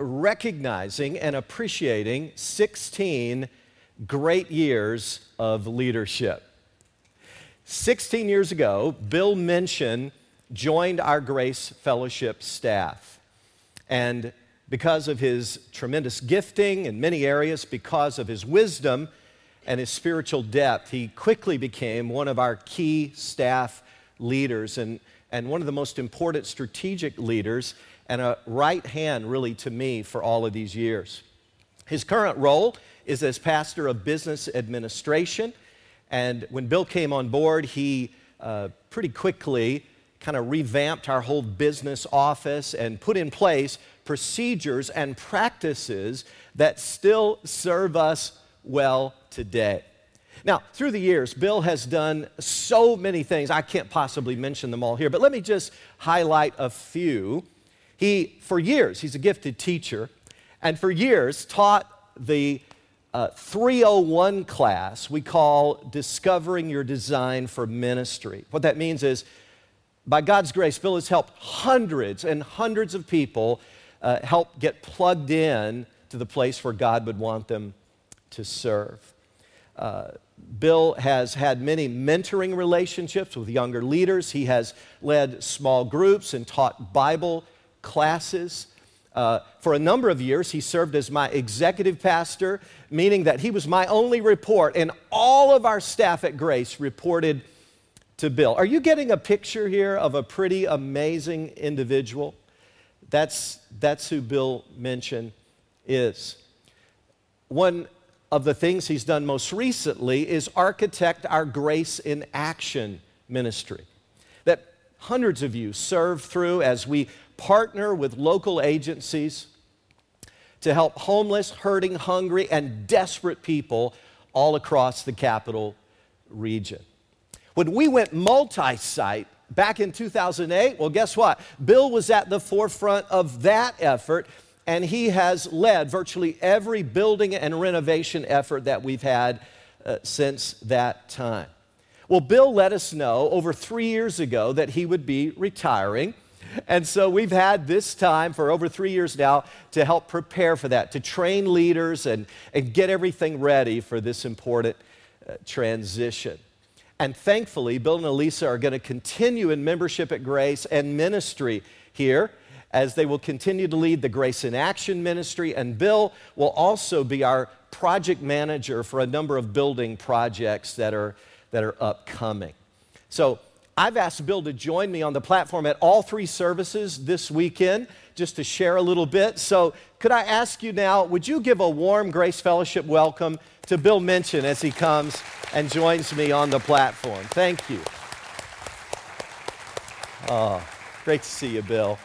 recognizing and appreciating 16 great years of leadership. 16 years ago, Bill Minchin joined our Grace Fellowship staff. And because of his tremendous gifting in many areas, because of his wisdom and his spiritual depth, he quickly became one of our key staff leaders and, and one of the most important strategic leaders and a right hand, really, to me for all of these years. His current role is as pastor of business administration. And when Bill came on board, he uh, pretty quickly kind of revamped our whole business office and put in place procedures and practices that still serve us well today. Now, through the years, Bill has done so many things. I can't possibly mention them all here, but let me just highlight a few. He, for years, he's a gifted teacher, and for years taught the uh, 301 class we call Discovering Your Design for Ministry. What that means is, by God's grace, Bill has helped hundreds and hundreds of people uh, help get plugged in to the place where God would want them to serve. Uh, Bill has had many mentoring relationships with younger leaders. He has led small groups and taught Bible classes. Uh, for a number of years, he served as my executive pastor, meaning that he was my only report, and all of our staff at Grace reported to Bill. Are you getting a picture here of a pretty amazing individual? That's, that's who Bill Minchin is. One of the things he's done most recently is architect our Grace in Action ministry that hundreds of you serve through as we partner with local agencies to help homeless, hurting, hungry, and desperate people all across the capital region. When we went multi site back in 2008, well, guess what? Bill was at the forefront of that effort, and he has led virtually every building and renovation effort that we've had uh, since that time. Well, Bill let us know over three years ago that he would be retiring. And so we've had this time for over three years now to help prepare for that, to train leaders and, and get everything ready for this important uh, transition. And thankfully, Bill and Elisa are going to continue in membership at Grace and ministry here as they will continue to lead the Grace in Action ministry. And Bill will also be our project manager for a number of building projects that are, that are upcoming. So I've asked Bill to join me on the platform at all three services this weekend just to share a little bit. So, could I ask you now, would you give a warm Grace Fellowship welcome to Bill Minchin as he comes and joins me on the platform? Thank you. Oh, great to see you, Bill.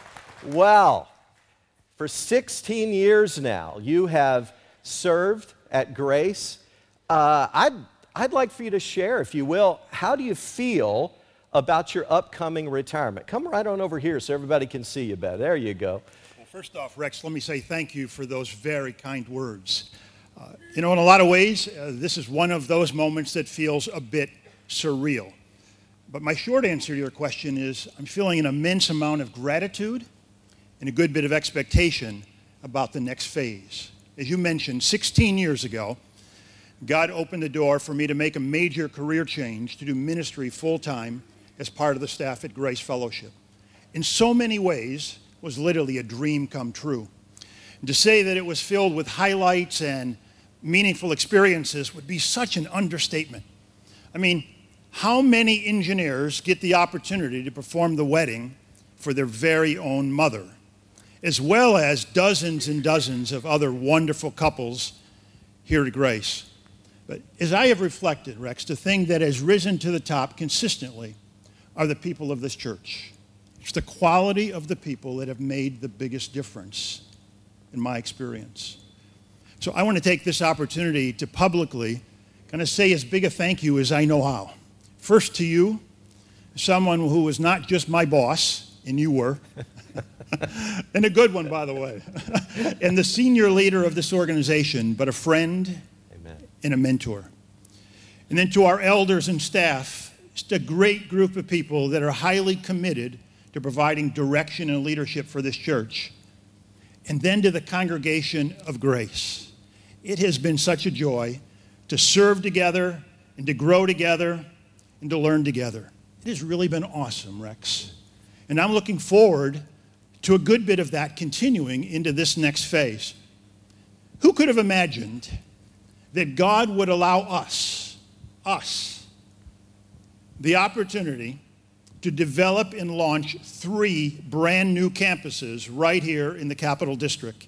Well, for 16 years now, you have served at Grace. Uh, I'd, I'd like for you to share, if you will, how do you feel about your upcoming retirement. Come right on over here so everybody can see you better. There you go. Well, first off, Rex, let me say thank you for those very kind words. Uh, you know, in a lot of ways, uh, this is one of those moments that feels a bit surreal. But my short answer to your question is I'm feeling an immense amount of gratitude and a good bit of expectation about the next phase. As you mentioned, 16 years ago, God opened the door for me to make a major career change to do ministry full time as part of the staff at Grace Fellowship. In so many ways, was literally a dream come true. And to say that it was filled with highlights and meaningful experiences would be such an understatement. I mean, how many engineers get the opportunity to perform the wedding for their very own mother, as well as dozens and dozens of other wonderful couples here at Grace? But as I have reflected, Rex, the thing that has risen to the top consistently are the people of this church. It's the quality of the people that have made the biggest difference in my experience. So I want to take this opportunity to publicly kind of say as big a thank you as I know how. First to you, someone who was not just my boss, and you were, and a good one, by the way, and the senior leader of this organization, but a friend Amen. and a mentor. And then to our elders and staff, just a great group of people that are highly committed to providing direction and leadership for this church. and then to the congregation of grace. It has been such a joy to serve together and to grow together and to learn together. It has really been awesome, Rex. And I'm looking forward to a good bit of that continuing into this next phase. Who could have imagined that God would allow us, us, the opportunity to develop and launch three brand new campuses right here in the Capital District?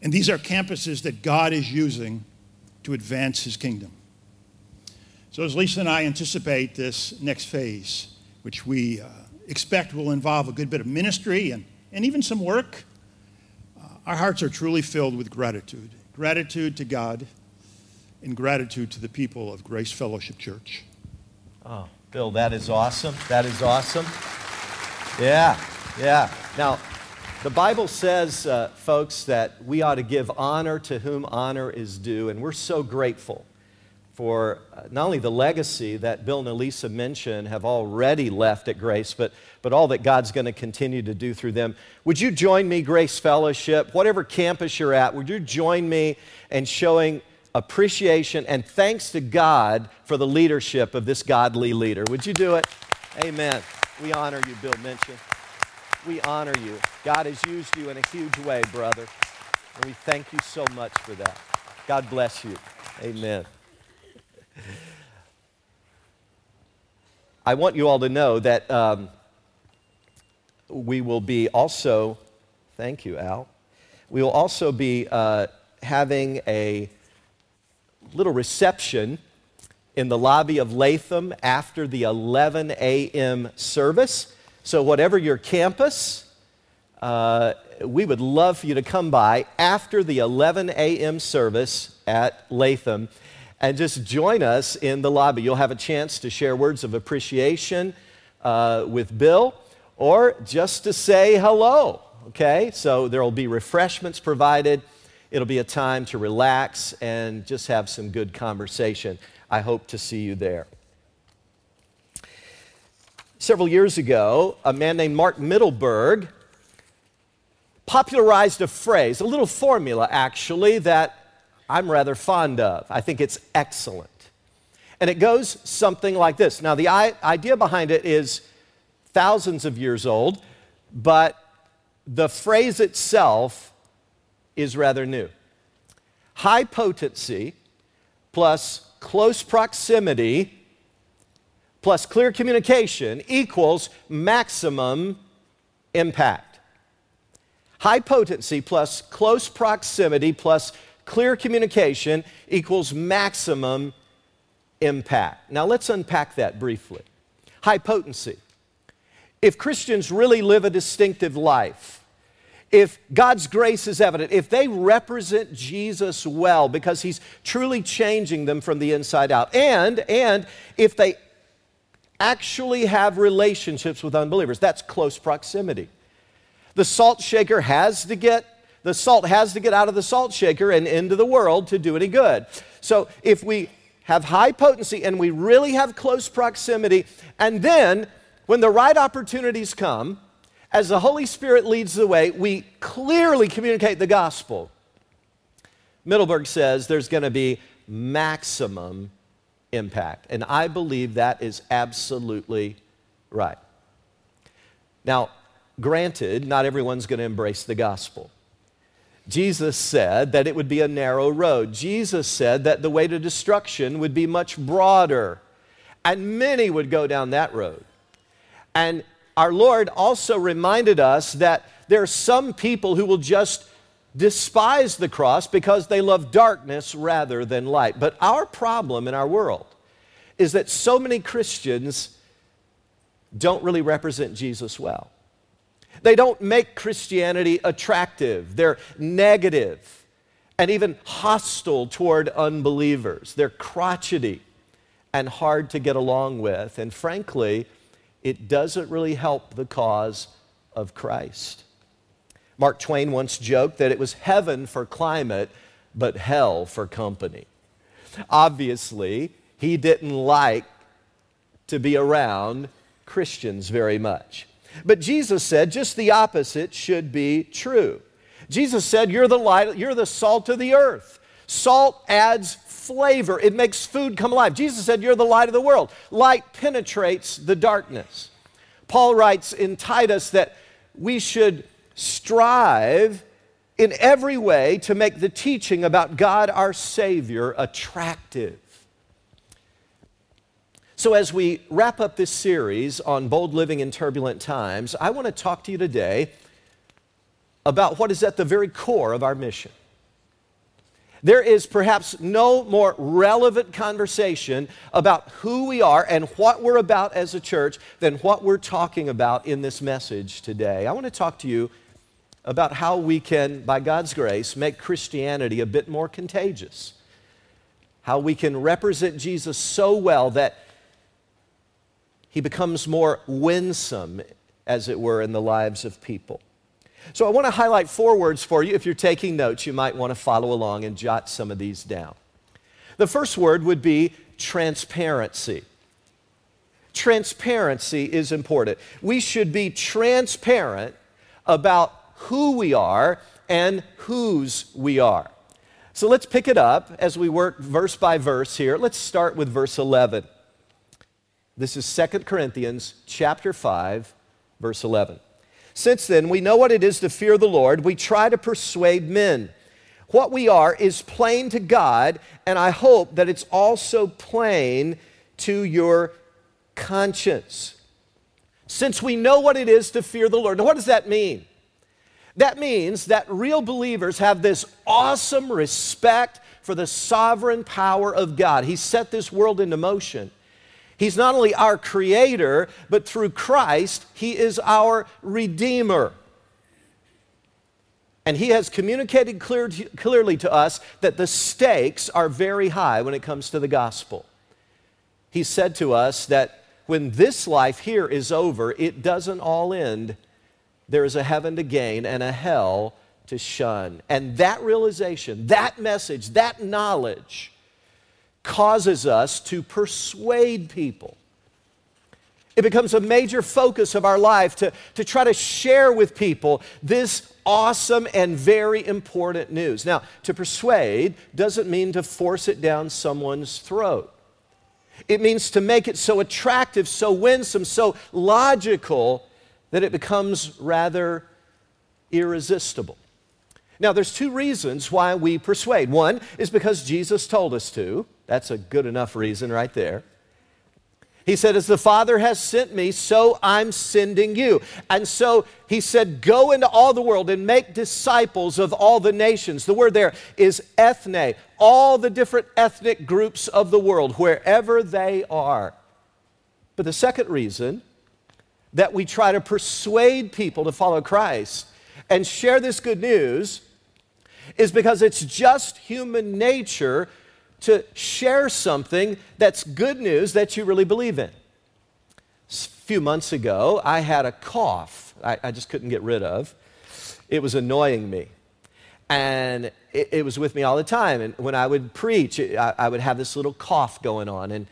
And these are campuses that God is using to advance his kingdom. So, as Lisa and I anticipate this next phase, which we uh, expect will involve a good bit of ministry and, and even some work, uh, our hearts are truly filled with gratitude. Gratitude to God and gratitude to the people of Grace Fellowship Church. Oh, Bill, that is awesome. That is awesome. Yeah, yeah. Now, the Bible says, uh, folks, that we ought to give honor to whom honor is due, and we're so grateful for uh, not only the legacy that Bill and Elisa mentioned have already left at Grace, but, but all that God's going to continue to do through them. Would you join me, Grace Fellowship, whatever campus you're at, would you join me in showing appreciation and thanks to God for the leadership of this godly leader? Would you do it? Amen. We honor you, Bill Minchin. We honor you. God has used you in a huge way, brother. And we thank you so much for that. God bless you. Amen. I want you all to know that um, we will be also, thank you, Al, we will also be uh, having a little reception in the lobby of Latham after the 11 a.m. service. So, whatever your campus, uh, we would love for you to come by after the 11 a.m. service at Latham and just join us in the lobby. You'll have a chance to share words of appreciation uh, with Bill or just to say hello, okay? So there will be refreshments provided. It'll be a time to relax and just have some good conversation. I hope to see you there. Several years ago, a man named Mark Mittelberg popularized a phrase, a little formula actually, that I'm rather fond of. I think it's excellent. And it goes something like this. Now, the idea behind it is thousands of years old, but the phrase itself is rather new. High potency plus close proximity plus clear communication equals maximum impact. High potency plus close proximity plus clear communication equals maximum impact. Now, let's unpack that briefly. High potency. If Christians really live a distinctive life, if God's grace is evident, if they represent Jesus well because he's truly changing them from the inside out, and, and if they actually have relationships with unbelievers, that's close proximity. The salt shaker has to get the salt has to get out of the salt shaker and into the world to do any good. So if we have high potency and we really have close proximity, and then when the right opportunities come, as the Holy Spirit leads the way, we clearly communicate the gospel. Mittelberg says there's going to be maximum impact. And I believe that is absolutely right. Now, granted, not everyone's going to embrace the gospel. Jesus said that it would be a narrow road. Jesus said that the way to destruction would be much broader, and many would go down that road. And our Lord also reminded us that there are some people who will just despise the cross because they love darkness rather than light. But our problem in our world is that so many Christians don't really represent Jesus well. They don't make Christianity attractive. They're negative and even hostile toward unbelievers. They're crotchety and hard to get along with. And frankly, it doesn't really help the cause of Christ. Mark Twain once joked that it was heaven for climate, but hell for company. Obviously, he didn't like to be around Christians very much. But Jesus said just the opposite should be true. Jesus said, You're the light, you're the salt of the earth. Salt adds flavor, it makes food come alive. Jesus said, You're the light of the world. Light penetrates the darkness. Paul writes in Titus that we should strive in every way to make the teaching about God our Savior attractive. So, as we wrap up this series on bold living in turbulent times, I want to talk to you today about what is at the very core of our mission. There is perhaps no more relevant conversation about who we are and what we're about as a church than what we're talking about in this message today. I want to talk to you about how we can, by God's grace, make Christianity a bit more contagious. How we can represent Jesus so well that he becomes more winsome, as it were, in the lives of people. So I want to highlight four words for you. If you're taking notes, you might want to follow along and jot some of these down. The first word would be transparency. Transparency is important. We should be transparent about who we are and whose we are. So let's pick it up as we work verse by verse here. Let's start with verse 11. This is 2 Corinthians chapter 5 verse 11. Since then we know what it is to fear the Lord, we try to persuade men. What we are is plain to God, and I hope that it's also plain to your conscience. Since we know what it is to fear the Lord. Now, what does that mean? That means that real believers have this awesome respect for the sovereign power of God. He set this world into motion. He's not only our creator, but through Christ, He is our redeemer. And He has communicated clear to, clearly to us that the stakes are very high when it comes to the gospel. He said to us that when this life here is over, it doesn't all end. There is a heaven to gain and a hell to shun. And that realization, that message, that knowledge, causes us to persuade people. It becomes a major focus of our life to, to try to share with people this awesome and very important news. Now, to persuade doesn't mean to force it down someone's throat. It means to make it so attractive, so winsome, so logical that it becomes rather irresistible. Now, there's two reasons why we persuade. One is because Jesus told us to. That's a good enough reason right there. He said, As the Father has sent me, so I'm sending you. And so he said, Go into all the world and make disciples of all the nations. The word there is ethne, all the different ethnic groups of the world, wherever they are. But the second reason that we try to persuade people to follow Christ and share this good news is because it's just human nature to share something that's good news that you really believe in. A few months ago, I had a cough I, I just couldn't get rid of. It was annoying me. And it, it, was with me all the time. And when I would preach, it, I, I, would have this little cough going on. And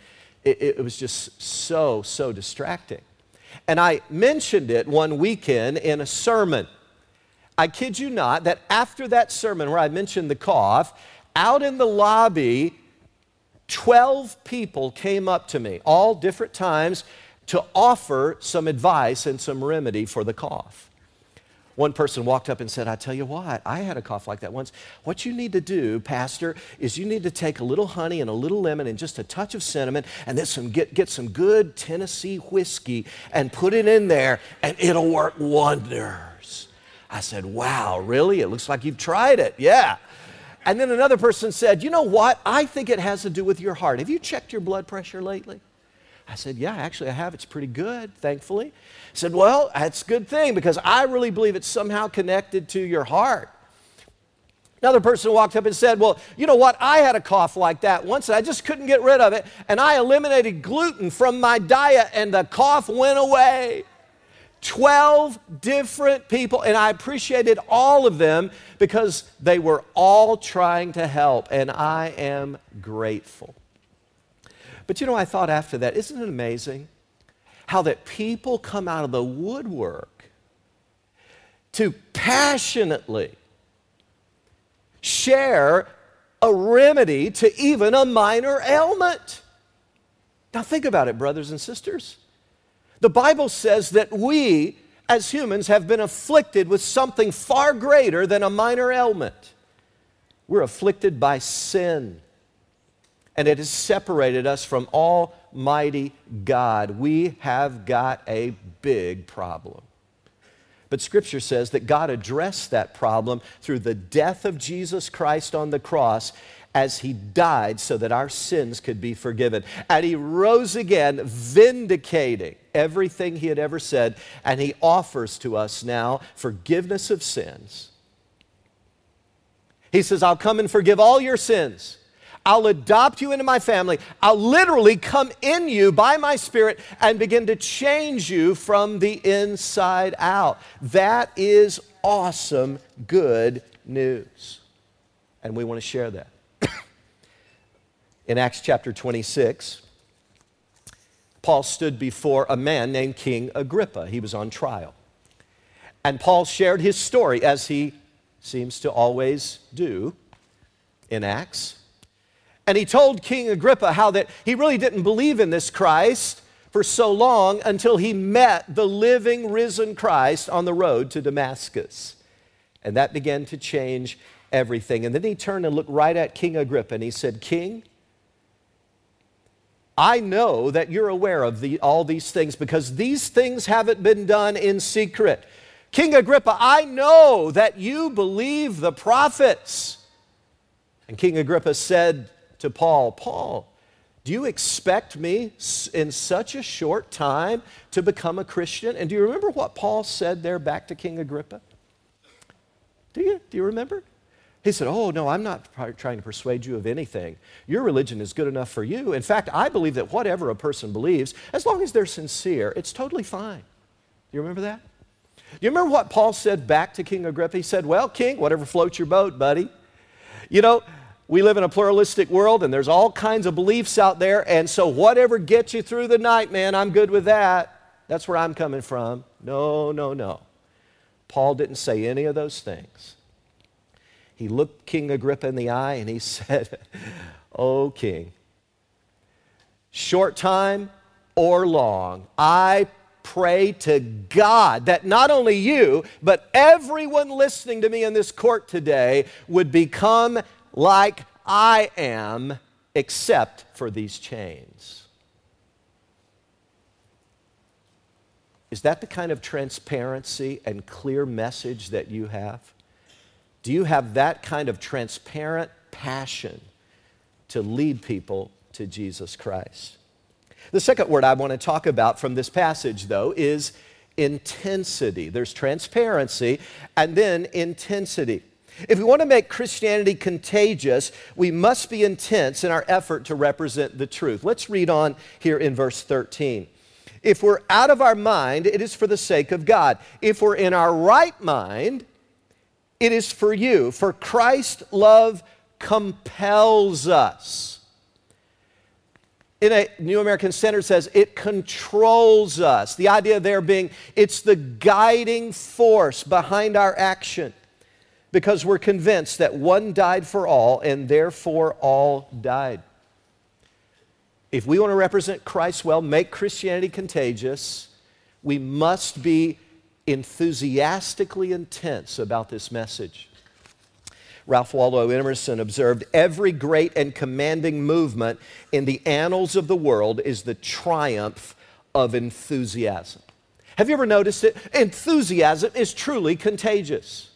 it, it was just so, so distracting. And I mentioned it one weekend in a sermon. I kid you not, that after that sermon where I mentioned the cough, out in the lobby, 12 people came up to me, all different times, to offer some advice and some remedy for the cough. One person walked up and said, I tell you what, I had a cough like that once. What you need to do, Pastor, is you need to take a little honey and a little lemon and just a touch of cinnamon and then some, get, get some good Tennessee whiskey and put it in there and it'll work wonders. I said, Wow, really? It looks like you've tried it. Yeah. And then another person said, You know what? I think it has to do with your heart. Have you checked your blood pressure lately? I said, Yeah, actually, I have. It's pretty good, thankfully. I said, Well, that's a good thing because I really believe it's somehow connected to your heart. Another person walked up and said, Well, you know what? I had a cough like that once and I just couldn't get rid of it. And I eliminated gluten from my diet and the cough went away. 12 different people, and I appreciated all of them because they were all trying to help, and I am grateful. But you know, I thought after that, isn't it amazing how that people come out of the woodwork to passionately share a remedy to even a minor ailment. Now, think about it, brothers and sisters. The Bible says that we, as humans, have been afflicted with something far greater than a minor ailment. We're afflicted by sin, and it has separated us from Almighty God. We have got a big problem. But Scripture says that God addressed that problem through the death of Jesus Christ on the cross as he died so that our sins could be forgiven. And he rose again, vindicating everything he had ever said, and he offers to us now forgiveness of sins. He says, I'll come and forgive all your sins. I'll adopt you into my family. I'll literally come in you by my Spirit and begin to change you from the inside out. That is awesome, good news. And we want to share that. In Acts chapter 26, Paul stood before a man named King Agrippa. He was on trial. And Paul shared his story, as he seems to always do in Acts. And he told King Agrippa how that he really didn't believe in this Christ for so long until he met the living, risen Christ on the road to Damascus. And that began to change everything. And then he turned and looked right at King Agrippa and he said, King, I know that you're aware of the, all these things because these things haven't been done in secret. King Agrippa, I know that you believe the prophets. And King Agrippa said to Paul, Paul, do you expect me in such a short time to become a Christian? And do you remember what Paul said there back to King Agrippa? Do you? Do you remember? He said, Oh, no, I'm not trying to persuade you of anything. Your religion is good enough for you. In fact, I believe that whatever a person believes, as long as they're sincere, it's totally fine. Do you remember that? Do you remember what Paul said back to King Agrippa? He said, Well, King, whatever floats your boat, buddy. You know, we live in a pluralistic world and there's all kinds of beliefs out there. And so, whatever gets you through the night, man, I'm good with that. That's where I'm coming from. No, no, no. Paul didn't say any of those things. He looked King Agrippa in the eye and he said, Oh, King, short time or long, I pray to God that not only you, but everyone listening to me in this court today would become like I am, except for these chains. Is that the kind of transparency and clear message that you have? Do you have that kind of transparent passion to lead people to Jesus Christ? The second word I want to talk about from this passage, though, is intensity. There's transparency and then intensity. If we want to make Christianity contagious, we must be intense in our effort to represent the truth. Let's read on here in verse 13. If we're out of our mind, it is for the sake of God. If we're in our right mind, it is for you. For Christ's love compels us. In a New American Standard says it controls us. The idea there being it's the guiding force behind our action because we're convinced that one died for all and therefore all died. If we want to represent Christ well, make Christianity contagious, we must be enthusiastically intense about this message. Ralph Waldo Emerson observed every great and commanding movement in the annals of the world is the triumph of enthusiasm. Have you ever noticed it? Enthusiasm is truly contagious.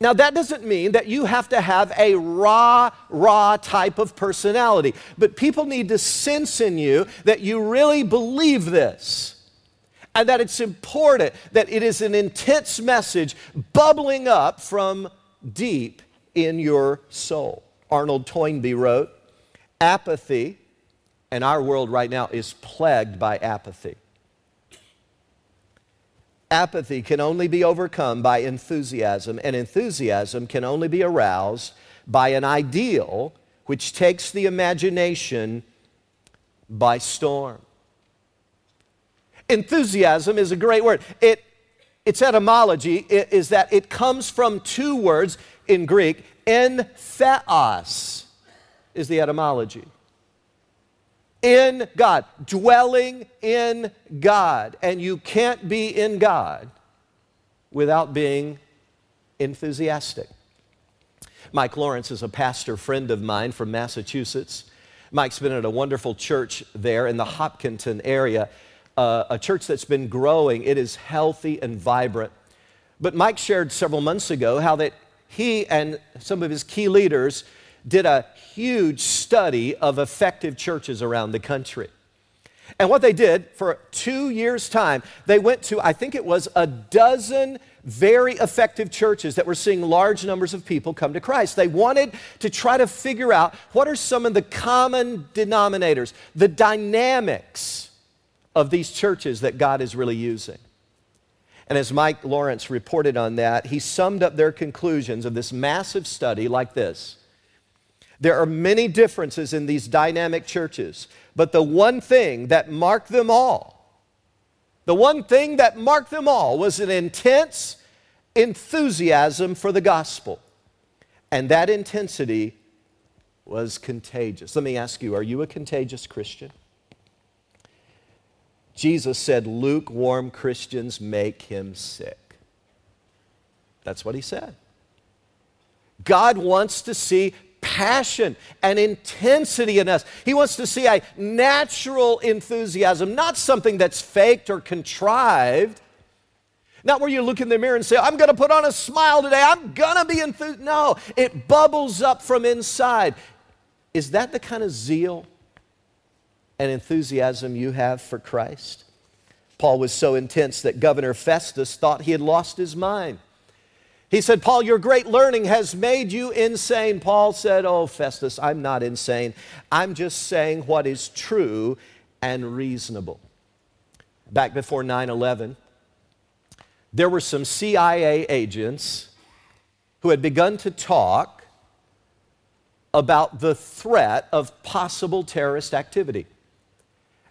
Now, that doesn't mean that you have to have a raw, raw type of personality, but people need to sense in you that you really believe this and that it's important that it is an intense message bubbling up from deep in your soul. Arnold Toynbee wrote, Apathy, and our world right now is plagued by apathy. Apathy can only be overcome by enthusiasm, and enthusiasm can only be aroused by an ideal which takes the imagination by storm. Enthusiasm is a great word. It, its etymology is that it comes from two words in Greek. En theos is the etymology. In God, dwelling in God. And you can't be in God without being enthusiastic. Mike Lawrence is a pastor friend of mine from Massachusetts. Mike's been at a wonderful church there in the Hopkinton area, a church that's been growing. It is healthy and vibrant. But Mike shared several months ago how that he and some of his key leaders did a huge study of effective churches around the country. And what they did for two years' time, they went to, I think it was a dozen very effective churches that were seeing large numbers of people come to Christ. They wanted to try to figure out what are some of the common denominators, the dynamics of these churches that God is really using. And as Mike Lawrence reported on that, he summed up their conclusions of this massive study like this There are many differences in these dynamic churches, but the one thing that marked them all the one thing that marked them all was an intense enthusiasm for the gospel. And that intensity was contagious. Let me ask you are you a contagious Christian? Jesus said, lukewarm Christians make him sick. That's what he said. God wants to see passion and intensity in us. He wants to see a natural enthusiasm, not something that's faked or contrived. Not where you look in the mirror and say, I'm going to put on a smile today. I'm going to be enthused. No, it bubbles up from inside. Is that the kind of zeal and enthusiasm you have for Christ? Paul was so intense that Governor Festus thought he had lost his mind. He said, Paul, your great learning has made you insane. Paul said, Oh, Festus, I'm not insane. I'm just saying what is true and reasonable. Back before 9 11, there were some CIA agents who had begun to talk about the threat of possible terrorist activity.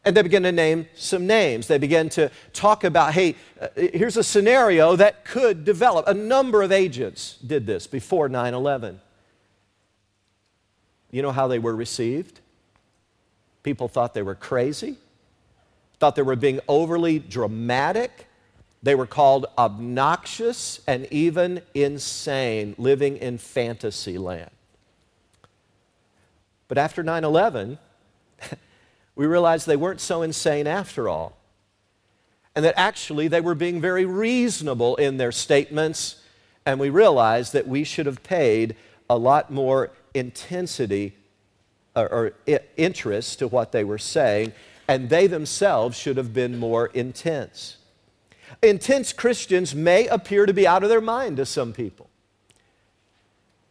And they began to name some names. They began to talk about, hey, uh, here's a scenario that could develop. A number of agents did this before 9 11. You know how they were received? People thought they were crazy, thought they were being overly dramatic. They were called obnoxious and even insane, living in fantasy land. But after 9 11, we realized they weren't so insane after all. And that actually they were being very reasonable in their statements. And we realized that we should have paid a lot more intensity or, or interest to what they were saying. And they themselves should have been more intense. Intense Christians may appear to be out of their mind to some people.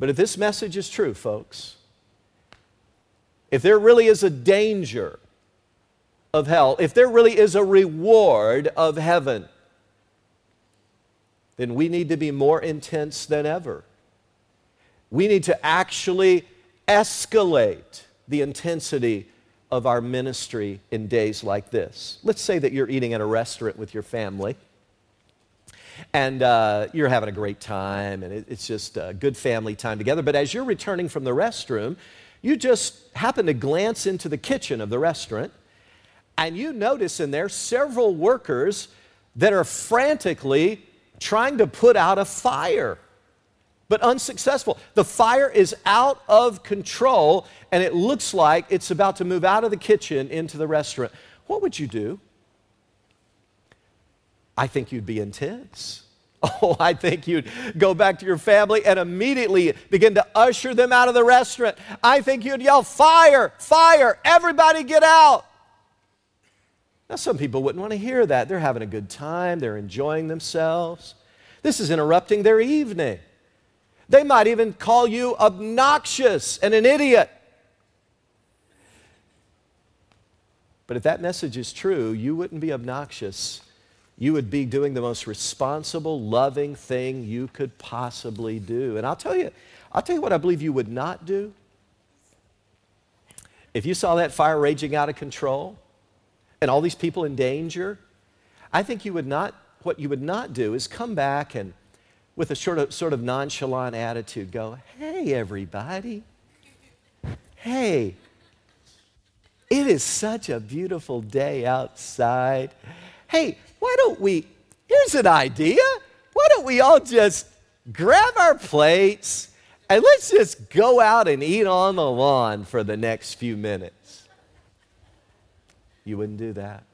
But if this message is true, folks, if there really is a danger of hell, if there really is a reward of heaven, then we need to be more intense than ever. We need to actually escalate the intensity of our ministry in days like this. Let's say that you're eating at a restaurant with your family and uh, you're having a great time and it's just a good family time together. But as you're returning from the restroom, you just happen to glance into the kitchen of the restaurant and you notice in there several workers that are frantically trying to put out a fire, but unsuccessful. The fire is out of control, and it looks like it's about to move out of the kitchen into the restaurant. What would you do? I think you'd be intense. Oh, I think you'd go back to your family and immediately begin to usher them out of the restaurant. I think you'd yell, Fire, fire, everybody get out. Now, some people wouldn't want to hear that. They're having a good time, they're enjoying themselves. This is interrupting their evening. They might even call you obnoxious and an idiot. But if that message is true, you wouldn't be obnoxious. You would be doing the most responsible, loving thing you could possibly do. And I'll tell you, I'll tell you what I believe you would not do. If you saw that fire raging out of control, and all these people in danger, I think you would not, what you would not do is come back and with a sort of, sort of nonchalant attitude go, hey, everybody. Hey, it is such a beautiful day outside. Hey, why don't we? Here's an idea. Why don't we all just grab our plates and let's just go out and eat on the lawn for the next few minutes? You wouldn't do that.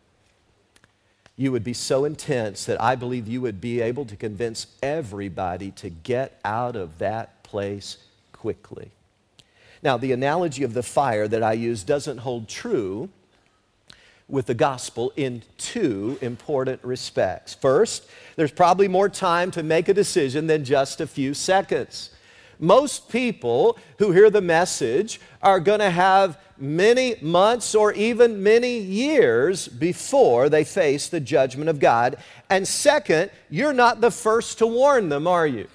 You would be so intense that I believe you would be able to convince everybody to get out of that place quickly. Now, the analogy of the fire that I use doesn't hold true with the gospel in two important respects. First, there's probably more time to make a decision than just a few seconds. Most people who hear the message are going to have many months or even many years before they face the judgment of God. And second, you're not the first to warn them, are you?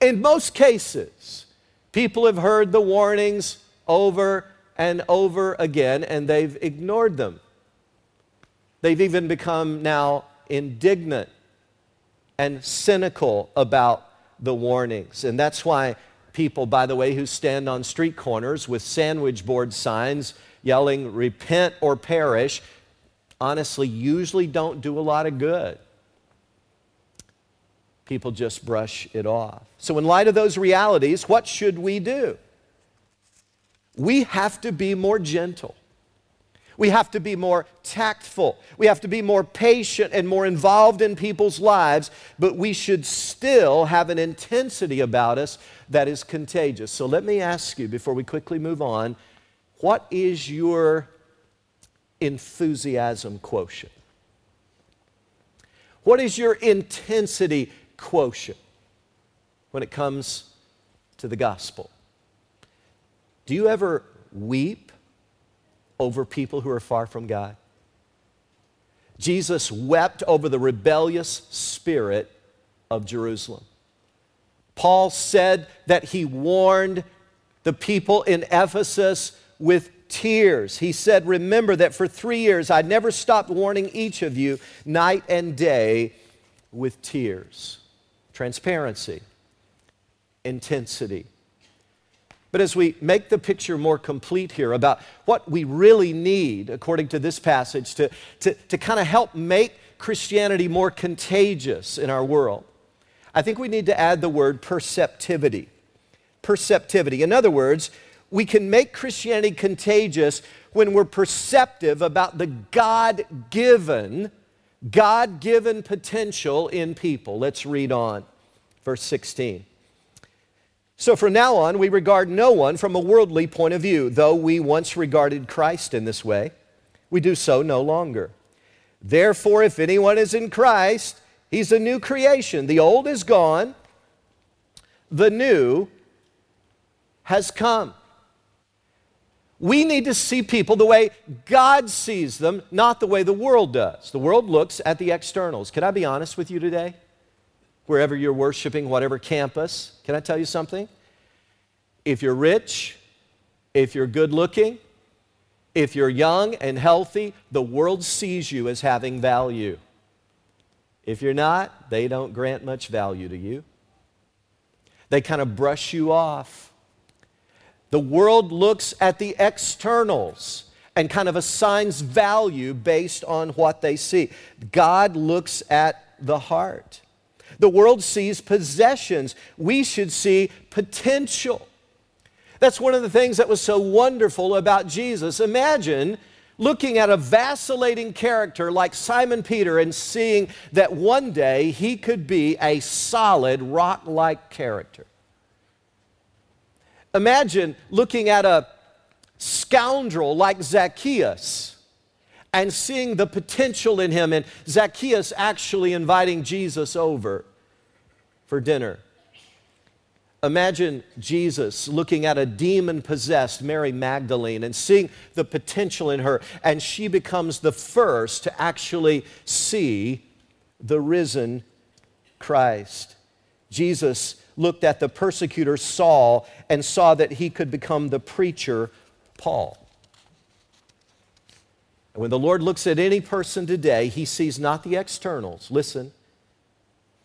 In most cases, People have heard the warnings over and over again, and they've ignored them. They've even become now indignant and cynical about the warnings. And that's why people, by the way, who stand on street corners with sandwich board signs yelling, repent or perish, honestly, usually don't do a lot of good people just brush it off. So, in light of those realities, what should we do? We have to be more gentle. We have to be more tactful. We have to be more patient and more involved in people's lives, but we should still have an intensity about us that is contagious. So let me ask you before we quickly move on what is your enthusiasm quotient? What is your intensity quotient when it comes to the gospel. Do you ever weep over people who are far from God? Jesus wept over the rebellious spirit of Jerusalem. Paul said that he warned the people in Ephesus with tears. He said, Remember that for three years I never stopped warning each of you night and day with tears transparency, intensity. But as we make the picture more complete here about what we really need, according to this passage, to, to, to kind of help make Christianity more contagious in our world, I think we need to add the word perceptivity. Perceptivity. In other words, we can make Christianity contagious when we're perceptive about the God given God given potential in people. Let's read on. Verse 16. So from now on, we regard no one from a worldly point of view, though we once regarded Christ in this way. We do so no longer. Therefore, if anyone is in Christ, he's a new creation. The old is gone, the new has come. We need to see people the way God sees them, not the way the world does. The world looks at the externals. Can I be honest with you today? Wherever you're worshiping, whatever campus, can I tell you something? If you're rich, if you're good looking, if you're young and healthy, the world sees you as having value. If you're not, they don't grant much value to you. They kind of brush you off. The world looks at the externals and kind of assigns value based on what they see. God looks at the heart. The world sees possessions. We should see potential. That's one of the things that was so wonderful about Jesus. Imagine looking at a vacillating character like Simon Peter and seeing that one day he could be a solid rock like character. Imagine looking at a scoundrel like Zacchaeus and seeing the potential in him, and Zacchaeus actually inviting Jesus over for dinner. Imagine Jesus looking at a demon possessed Mary Magdalene and seeing the potential in her, and she becomes the first to actually see the risen Christ. Jesus looked at the persecutor Saul and saw that he could become the preacher Paul. And when the Lord looks at any person today, he sees not the externals. Listen,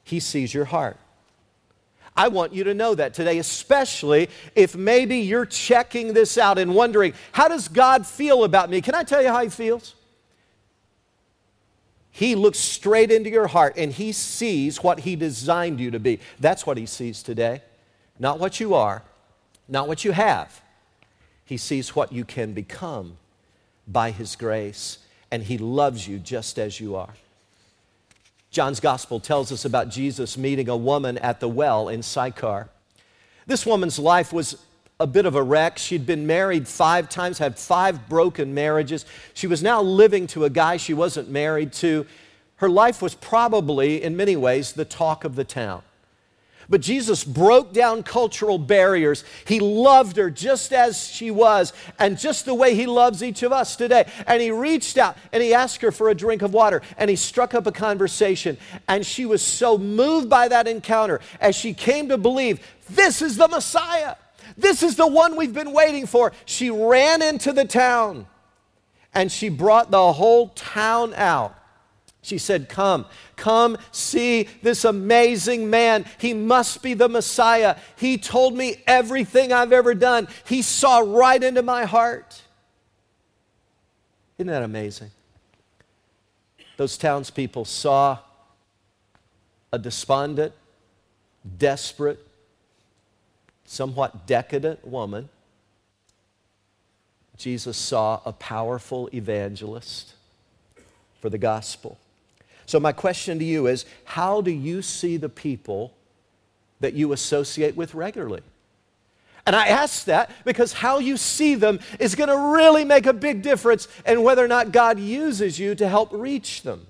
he sees your heart. I want you to know that today, especially if maybe you're checking this out and wondering, how does God feel about me? Can I tell you how he feels? He looks straight into your heart and he sees what he designed you to be. That's what he sees today. Not what you are, not what you have. He sees what you can become by his grace, and he loves you just as you are. John's gospel tells us about Jesus meeting a woman at the well in Sychar. This woman's life was a bit of a wreck. She'd been married five times, had five broken marriages. She was now living to a guy she wasn't married to. Her life was probably, in many ways, the talk of the town. But Jesus broke down cultural barriers. He loved her just as she was, and just the way He loves each of us today. And He reached out and He asked her for a drink of water, and He struck up a conversation. And she was so moved by that encounter as she came to believe this is the Messiah. This is the one we've been waiting for. She ran into the town and she brought the whole town out she said, Come, come see this amazing man. He must be the Messiah. He told me everything I've ever done. He saw right into my heart. Isn't that amazing? Those townspeople saw a despondent, desperate, somewhat decadent woman. Jesus saw a powerful evangelist for the gospel. So, my question to you is how do you see the people that you associate with regularly? And I ask that because how you see them is going to really make a big difference in whether or not God uses you to help reach them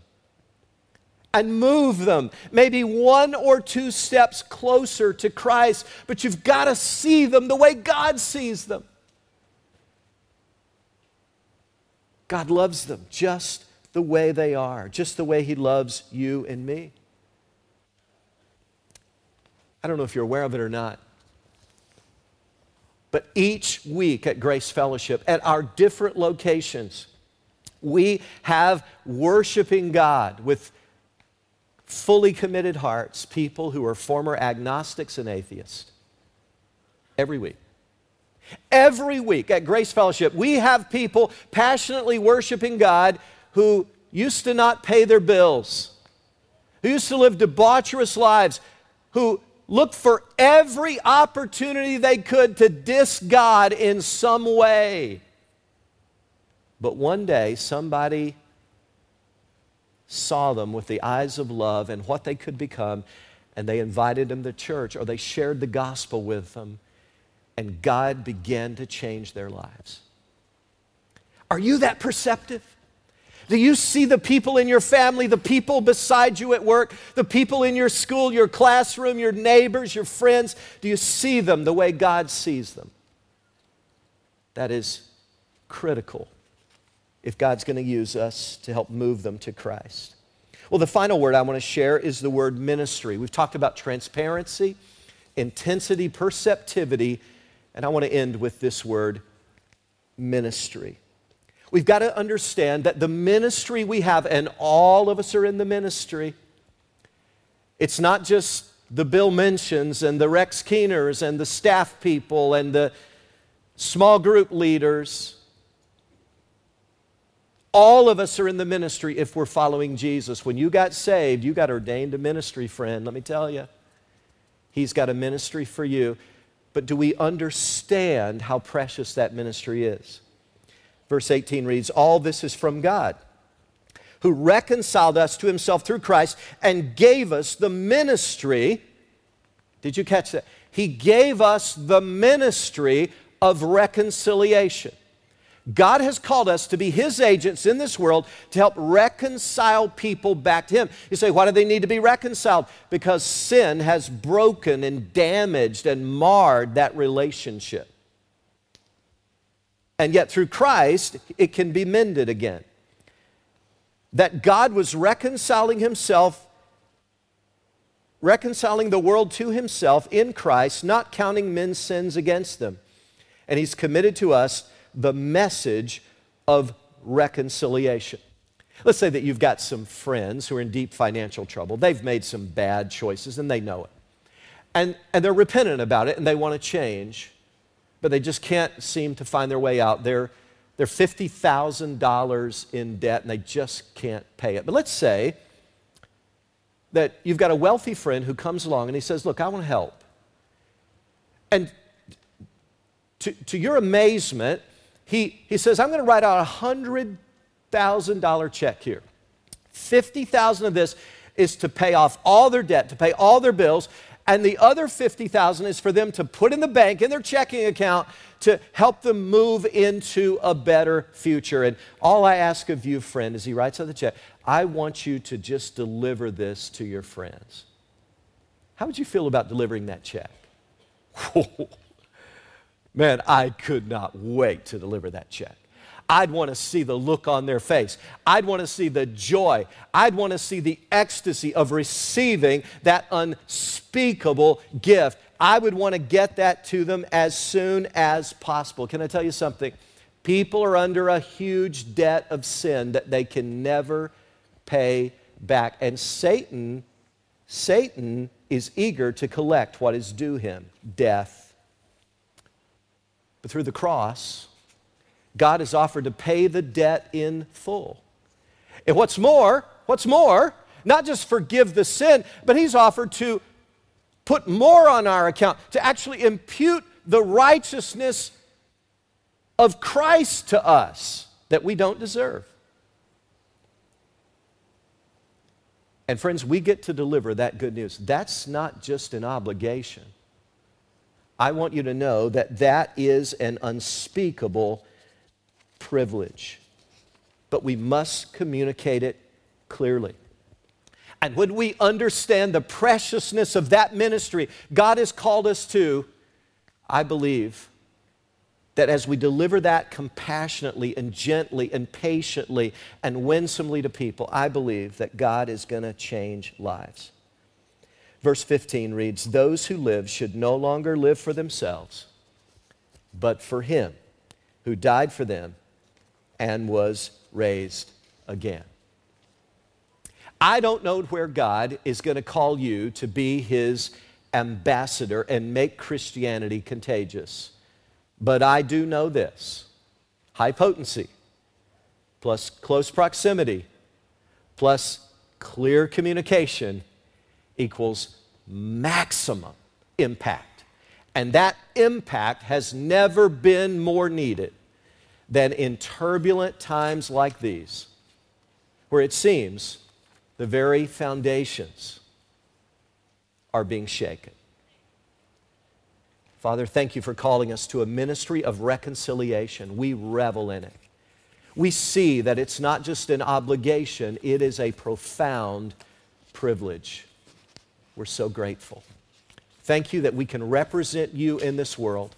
and move them maybe one or two steps closer to Christ, but you've got to see them the way God sees them. God loves them just the way they are, just the way He loves you and me. I don't know if you're aware of it or not, but each week at Grace Fellowship, at our different locations, we have worshiping God with fully committed hearts, people who are former agnostics and atheists. Every week. Every week at Grace Fellowship, we have people passionately worshiping God who used to not pay their bills, who used to live debaucherous lives, who looked for every opportunity they could to diss God in some way. But one day, somebody saw them with the eyes of love and what they could become, and they invited them to church or they shared the gospel with them, and God began to change their lives. Are you that perceptive? Do you see the people in your family, the people beside you at work, the people in your school, your classroom, your neighbors, your friends? Do you see them the way God sees them? That is critical if God's going to use us to help move them to Christ. Well, the final word I want to share is the word ministry. We've talked about transparency, intensity, perceptivity, and I want to end with this word ministry. We've got to understand that the ministry we have, and all of us are in the ministry, it's not just the Bill Mentions and the Rex Keeners and the staff people and the small group leaders. All of us are in the ministry if we're following Jesus. When you got saved, you got ordained a ministry, friend, let me tell you. He's got a ministry for you. But do we understand how precious that ministry is? Verse 18 reads, All this is from God, who reconciled us to himself through Christ and gave us the ministry. Did you catch that? He gave us the ministry of reconciliation. God has called us to be His agents in this world to help reconcile people back to Him. You say, why do they need to be reconciled? Because sin has broken and damaged and marred that relationship. And yet, through Christ, it can be mended again. That God was reconciling Himself, reconciling the world to Himself in Christ, not counting men's sins against them. And He's committed to us the message of reconciliation. Let's say that you've got some friends who are in deep financial trouble. They've made some bad choices and they know it. And, and they're repentant about it and they want to change, but they just can't seem to find their way out. They're, they're $50,000 in debt and they just can't pay it. But let's say that you've got a wealthy friend who comes along and he says, Look, I want to help. And to, to your amazement, he, he says, I'm going to write out a $100,000 check here. 50,000 of this is to pay off all their debt, to pay all their bills, and the other 50,000 is for them to put in the bank in their checking account to help them move into a better future. And all I ask of you, friend, as he writes on the check, I want you to just deliver this to your friends. How would you feel about delivering that check? Man, I could not wait to deliver that check. I'd want to see the look on their face. I'd want to see the joy. I'd want to see the ecstasy of receiving that unspeakable gift. I would want to get that to them as soon as possible. Can I tell you something? People are under a huge debt of sin that they can never pay back. And Satan, Satan is eager to collect what is due him death. But through the cross, God has offered to pay the debt in full. And what's more, what's more, not just forgive the sin, but He's offered to put more on our account, to actually impute the righteousness of Christ to us that we don't deserve. And friends, we get to deliver that good news. That's not just an obligation. I want you to know that that is an unspeakable privilege. But we must communicate it clearly. And when we understand the preciousness of that ministry God has called us to, I believe that as we deliver that compassionately and gently and patiently and winsomely to people, I believe that God is going to change lives. Verse 15 reads Those who live should no longer live for themselves, but for Him who died for them and was raised again. I don't know where God is going to call you to be His ambassador and make Christianity contagious. But I do know this high potency, plus close proximity, plus clear communication equals maximum impact. And that impact has never been more needed than in turbulent times like these, where it seems the very foundations are being shaken. Father, thank you for calling us to a ministry of reconciliation. We revel in it. We see that it's not just an obligation, it is a profound privilege. We're so grateful. Thank you that we can represent you in this world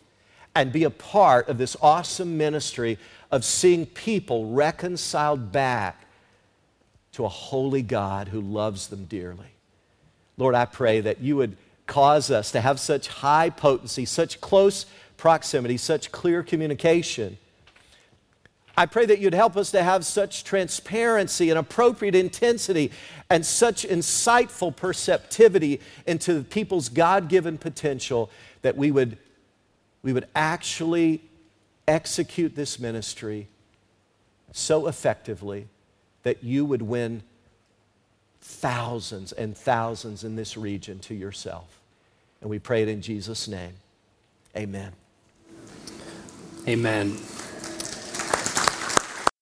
and be a part of this awesome ministry of seeing people reconciled back to a holy God who loves them dearly. Lord, I pray that you would cause us to have such high potency, such close proximity, such clear communication. I pray that you'd help us to have such transparency and appropriate intensity and such insightful perceptivity into people's God given potential that we would, we would actually execute this ministry so effectively that you would win thousands and thousands in this region to yourself. And we pray it in Jesus' name. Amen. Amen.